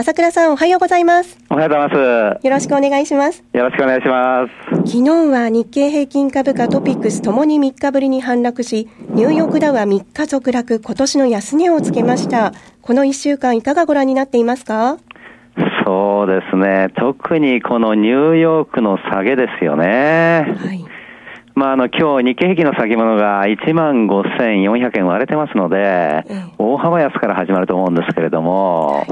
朝倉さんおはようございます。おはようございます。よろしくお願いします。よろしくお願いします。昨日は日経平均株価トピックスともに3日ぶりに反落し、ニューヨークダウは3日続落、今年の安値をつけました。この1週間いかがご覧になっていますか？そうですね。特にこのニューヨークの下げですよね。はい。まあ、あの、今日日経平均の先物が1万5400円割れてますので、大幅安から始まると思うんですけれども、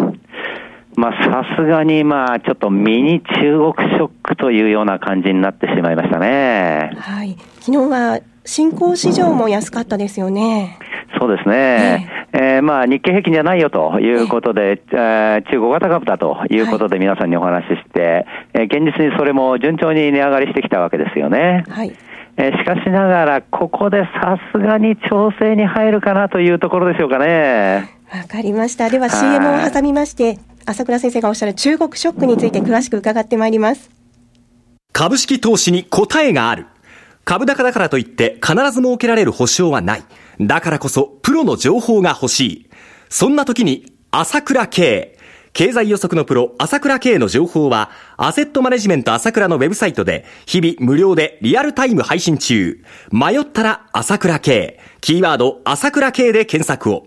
まあ、さすがに、まあ、ちょっとミニ中国ショックというような感じになってしまいましたね。はい。昨日は、新興市場も安かったですよね。そうですね。えー、まあ、日経平均じゃないよということで、えー、中国型株だということで皆さんにお話しして、はい、えー、現実にそれも順調に値上がりしてきたわけですよね。はい。えしかしながら、ここでさすがに調整に入るかなというところでしょうかね。わかりました。では CM を挟みまして、朝倉先生がおっしゃる中国ショックについて詳しく伺ってまいります。株式投資に答えがある。株高だからといって必ず設けられる保証はない。だからこそプロの情報が欲しい。そんな時に朝倉慶。経済予測のプロ、朝倉慶の情報は、アセットマネジメント朝倉のウェブサイトで、日々無料でリアルタイム配信中。迷ったら朝倉慶。キーワード、朝倉慶で検索を。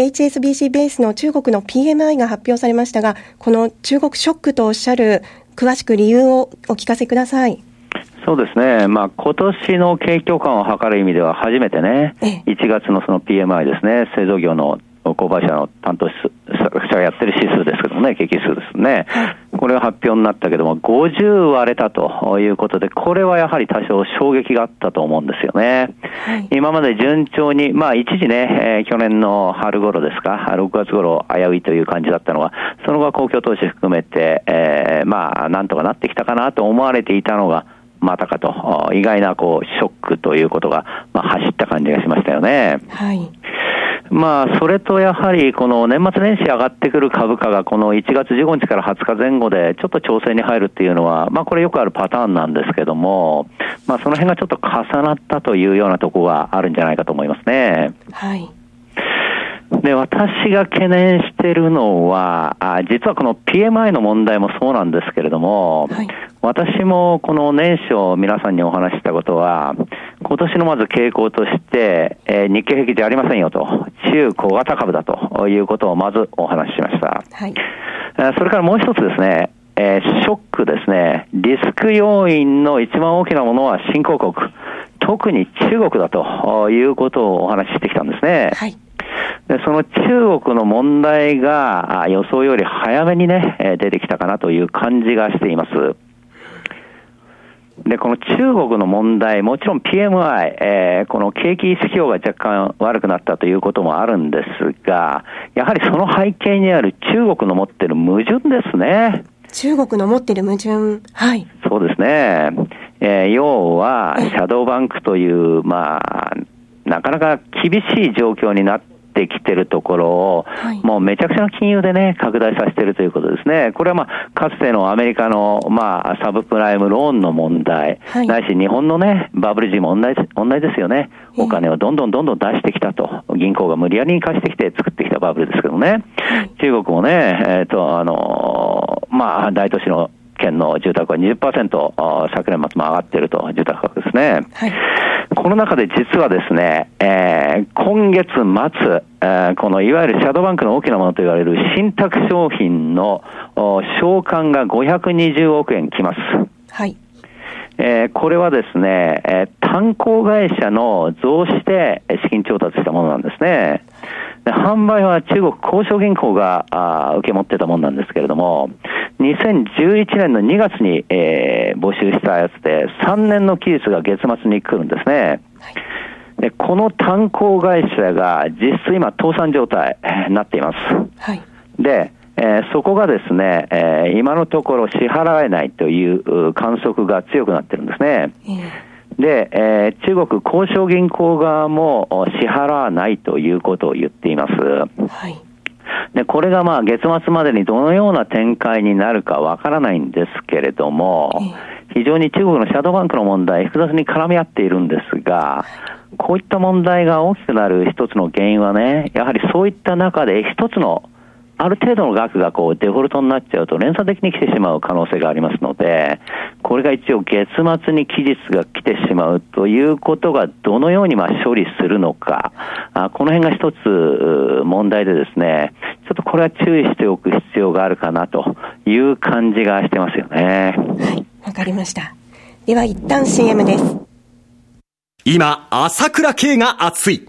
HSBC ベースの中国の PMI が発表されましたが、この中国ショックとおっしゃる詳しく理由をお聞かせください。そうですね。まあ、今年の景況感を図る意味では初めてね、1月のその PMI ですね、製造業の購買者の担当者がやってる指数ですけどもね、景気指数ですね。これが発表になったけども、50割れたということで、これはやはり多少衝撃があったと思うんですよね。はい、今まで順調に、まあ一時ね、えー、去年の春頃ですか、6月頃危ういという感じだったのが、その後は公共投資含めて、えー、まあなんとかなってきたかなと思われていたのが、またかと、意外なこう、ショックということが、まあ走った感じがしましたよね。はい。まあ、それとやはり、この年末年始上がってくる株価が、この1月15日から20日前後で、ちょっと調整に入るっていうのは、まあ、これよくあるパターンなんですけども、まあ、その辺がちょっと重なったというようなところがあるんじゃないかと思いますね。はい。で、私が懸念しているのは、あ実はこの PMI の問題もそうなんですけれども、はい、私もこの年初皆さんにお話したことは、今年のまず傾向として、えー、日経平均じゃありませんよと、中小型株だということをまずお話ししました。はい、それからもう一つですね、えー、ショックですね、リスク要因の一番大きなものは新興国、特に中国だということをお話ししてきたんですね。はいでその中国の問題が予想より早めにね、出てきたかなという感じがしています。で、この中国の問題、もちろん PMI、えー、この景気指標が若干悪くなったということもあるんですが、やはりその背景にある中国の持っている矛盾ですね。中国の持っている矛盾。はい。そうですね。えー、要は、シャドーバンクという、まあ、なかなか厳しい状況になってってきてるところを、はい、もうめちゃくちゃな金融でね、拡大させてるということですね。これはまあ、かつてのアメリカの、まあ、サブプライムローンの問題、はい、ないし日本のね、バブル時も同じ、同じですよね。お金をどんどんどんどん出してきたと。銀行が無理やりに貸してきて作ってきたバブルですけどね。中国もね、えっ、ー、と、あのー、まあ、大都市の県の住宅は20%、昨年末も上がっていると、住宅価格ですね。はい、この中で実はですね、えー、今月末、えー、このいわゆるシャドーバンクの大きなものと言われる信託商品の償還が520億円きます。はい。えー、これはですね、えー、炭鉱会社の増して資金調達したものなんですね。販売は中国交渉銀行があ受け持ってたものなんですけれども、2011年の2月に、えー、募集したやつで、3年の期日が月末に来るんですね。でこの炭鉱会社が実質今倒産状態になっています。はい、で、えー、そこがですね、えー、今のところ支払えないという観測が強くなってるんですね。で、えー、中国交渉銀行側も支払わないということを言っています。はい。で、これがまあ月末までにどのような展開になるかわからないんですけれども、非常に中国のシャドーバンクの問題、複雑に絡み合っているんですが、こういった問題が大きくなる一つの原因はね、やはりそういった中で一つのある程度の額がこうデフォルトになっちゃうと連鎖的に来てしまう可能性がありますので、これが一応月末に期日が来てしまうということがどのようにまあ処理するのか、あこの辺が一つ問題でですね、ちょっとこれは注意しておく必要があるかなという感じがしてますよね。はい、わかりました。では一旦 CM です。今、朝倉慶が熱い。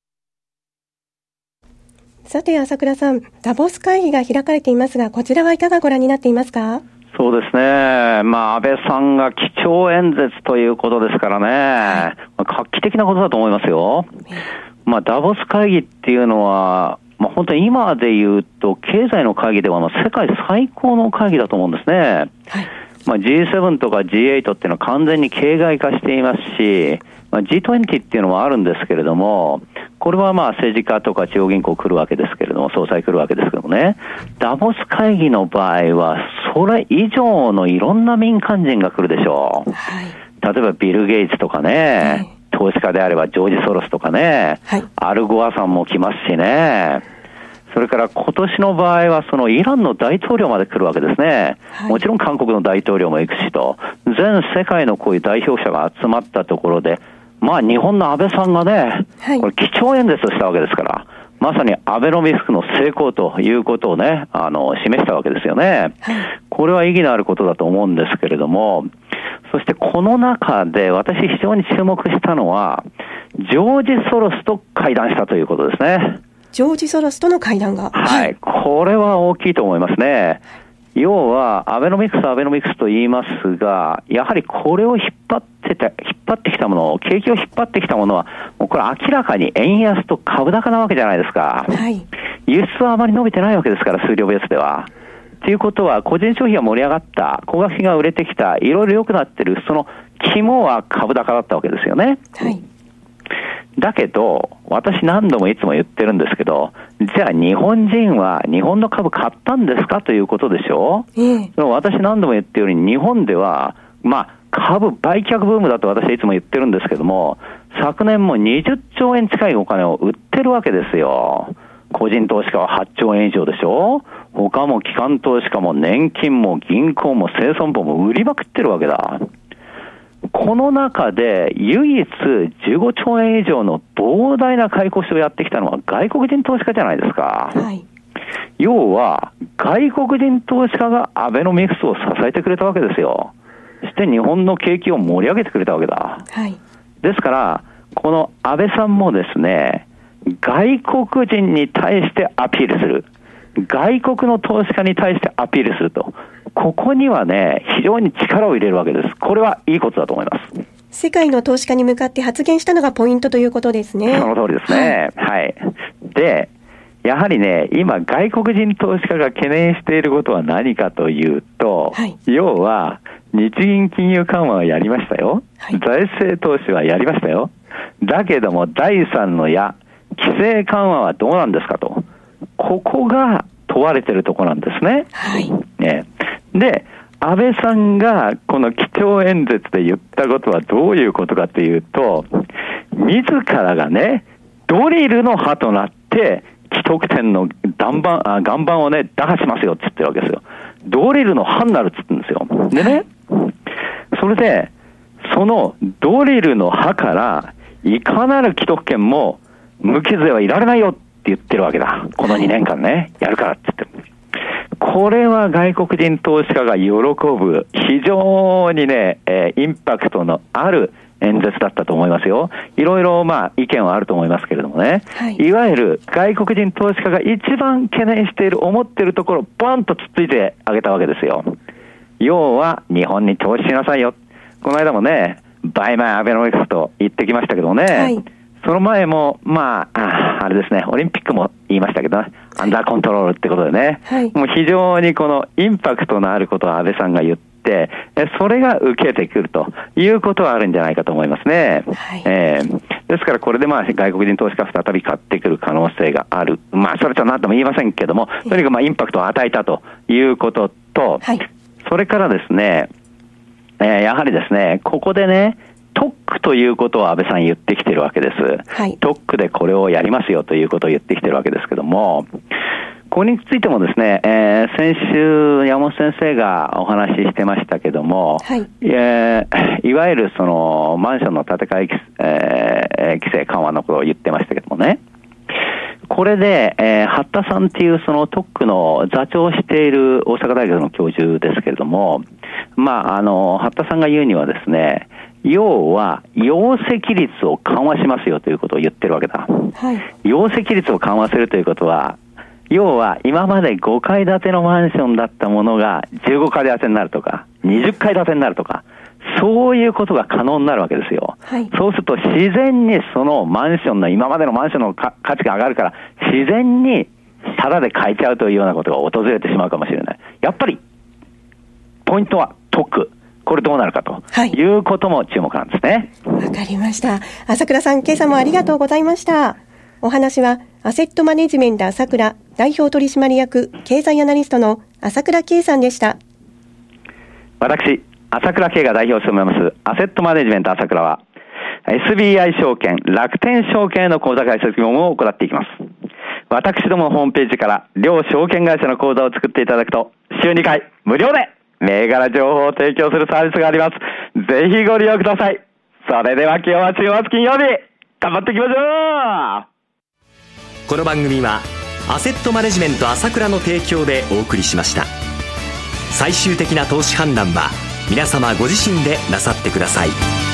さて、朝倉さん、ダボス会議が開かれていますが、こちらはいかがご覧になっていますか？そうですね。まあ、安倍さんが基調演説ということですからね、まあ、画期的なことだと思いますよ。まあ、ダボス会議っていうのは、まあ、本当に今で言うと、経済の会議では世界最高の会議だと思うんですね。はいまあ、G7 とか G8 っていうのは完全に形骸化していますし、まあ、G20 っていうのもあるんですけれども、これはまあ政治家とか中央銀行来るわけですけれども、総裁来るわけですけどもね、ダボス会議の場合は、それ以上のいろんな民間人が来るでしょう。はい、例えばビル・ゲイツとかね、はい。投資家であればジョージ・ソロスとかね、はい、アルゴアさんも来ますしね、それから今年の場合は、そのイランの大統領まで来るわけですね、はい、もちろん韓国の大統領も行くしと、全世界のこういう代表者が集まったところで、まあ日本の安倍さんがね、はい、これ、基調演説をしたわけですから、まさにアベノミスクの成功ということをね、あの、示したわけですよね。はい、これは意義のあることだと思うんですけれども、そしてこの中で私非常に注目したのは、ジョージ・ソロスと会談したということですね。ジョージ・ソロスとの会談が。はい。これは大きいと思いますね。要は、アベノミクス、アベノミクスと言いますが、やはりこれを引っ張ってた、引っ張ってきたもの、景気を引っ張ってきたものは、もうこれ明らかに円安と株高なわけじゃないですか。はい。輸出はあまり伸びてないわけですから、数量ベースでは。ということは、個人消費が盛り上がった、高額品が売れてきた、いろいろ良くなってる、その肝は株高だったわけですよね。はい。だけど、私何度もいつも言ってるんですけど、じゃあ日本人は日本の株買ったんですかということでしょ、うん、私何度も言ってるように、日本では、まあ、株売却ブームだと私はいつも言ってるんですけども、昨年も20兆円近いお金を売ってるわけですよ。個人投資家は8兆円以上でしょ？他も機関投資家も年金も銀行も生存法も売りまくってるわけだ。この中で唯一15兆円以上の膨大な買い越しをやってきたのは外国人投資家じゃないですか。はい、要は、外国人投資家がアベノミクスを支えてくれたわけですよ。そして日本の景気を盛り上げてくれたわけだ。はい、ですから、この安倍さんもですね、外国人に対してアピールする。外国の投資家に対してアピールすると。ここにはね、非常に力を入れるわけです。これはいいことだと思います。世界の投資家に向かって発言したのがポイントということですね。その通りですね。はい、はい。で、やはりね、今、外国人投資家が懸念していることは何かというと、はい、要は、日銀金融緩和はやりましたよ、はい、財政投資はやりましたよ。だけども、第三の矢、規制緩和はどうなんですかと。ここが問われてるとこなんですね。はい。ね。で、安倍さんがこの基調演説で言ったことはどういうことかというと、自らがね、ドリルの派となって、既得権の岩盤あ岩盤をね、打破しますよって言ってるわけですよ。ドリルの派になるって言ってるんですよ。でね、それで、そのドリルの派から、いかなる既得権も無傷ではいられないよって言ってるわけだ。この2年間ね、やるからって言って。これは外国人投資家が喜ぶ、非常にね、えー、インパクトのある演説だったと思いますよ。いろいろ、まあ、意見はあると思いますけれどもね。はい、いわゆる外国人投資家が一番懸念している、思っているところ、ボンとつっついてあげたわけですよ。要は、日本に投資しなさいよ。この間もね、 Buy my Abenomics と言ってきましたけどね。はいその前も、まあ、あれですね、オリンピックも言いましたけど、 under control ってことでね、はい、もう非常にこのインパクトのあることを安倍さんが言って、それが受けてくるということはあるんじゃないかと思いますね。はい、えー、ですからこれでまあ外国人投資家再び買ってくる可能性がある。まあそれとは何とも言いませんけども、とにかくまあインパクトを与えたということと、はい、それからですね、えー、やはりですね、ここでね、特区ということを安倍さん言ってきてるわけです。はい、特区でこれをやりますよということを言ってきてるわけですけども、ここについてもですね、えー、先週山本先生がお話ししてましたけども、はい、えー、いわゆるそのマンションの建て替え、えー、規制緩和のことを言ってましたけどもね、これで、えー、八田さんっていうその特区の座長をしている大阪大学の教授ですけれども、まあ、あの、八田さんが言うにはですね、要は、容積率を緩和しますよということを言ってるわけだ。はい。容積率を緩和するということは、要は、今まで5階建てのマンションだったものが15階建てになるとか、20階建てになるとか、そういうことが可能になるわけですよ。はい、そうすると自然にそのマンションの、今までのマンションの価値が上がるから、自然にタダで買えちゃうというようなことが訪れてしまうかもしれない。やっぱり、ポイントは特。これどうなるかということも注目なんですね。わ、はい、かりました。朝倉さん、今朝もありがとうございました。お話は、アセットマネジメント朝倉代表取締役経済アナリストの朝倉圭さんでした。私、朝倉圭が代表を務めますアセットマネジメント朝倉は、SBI 証券、楽天証券の口座開設業務を行っていきます。私どものホームページから両証券会社の口座を作っていただくと、週2回無料で銘柄情報を提供するサービスがあります。ぜひご利用ください。それでは今日は週末金曜日、頑張っていきましょうこの番組は、アセットマネジメント朝倉の提供でお送りしました。最終的な投資判断は、皆様ご自身でなさってください。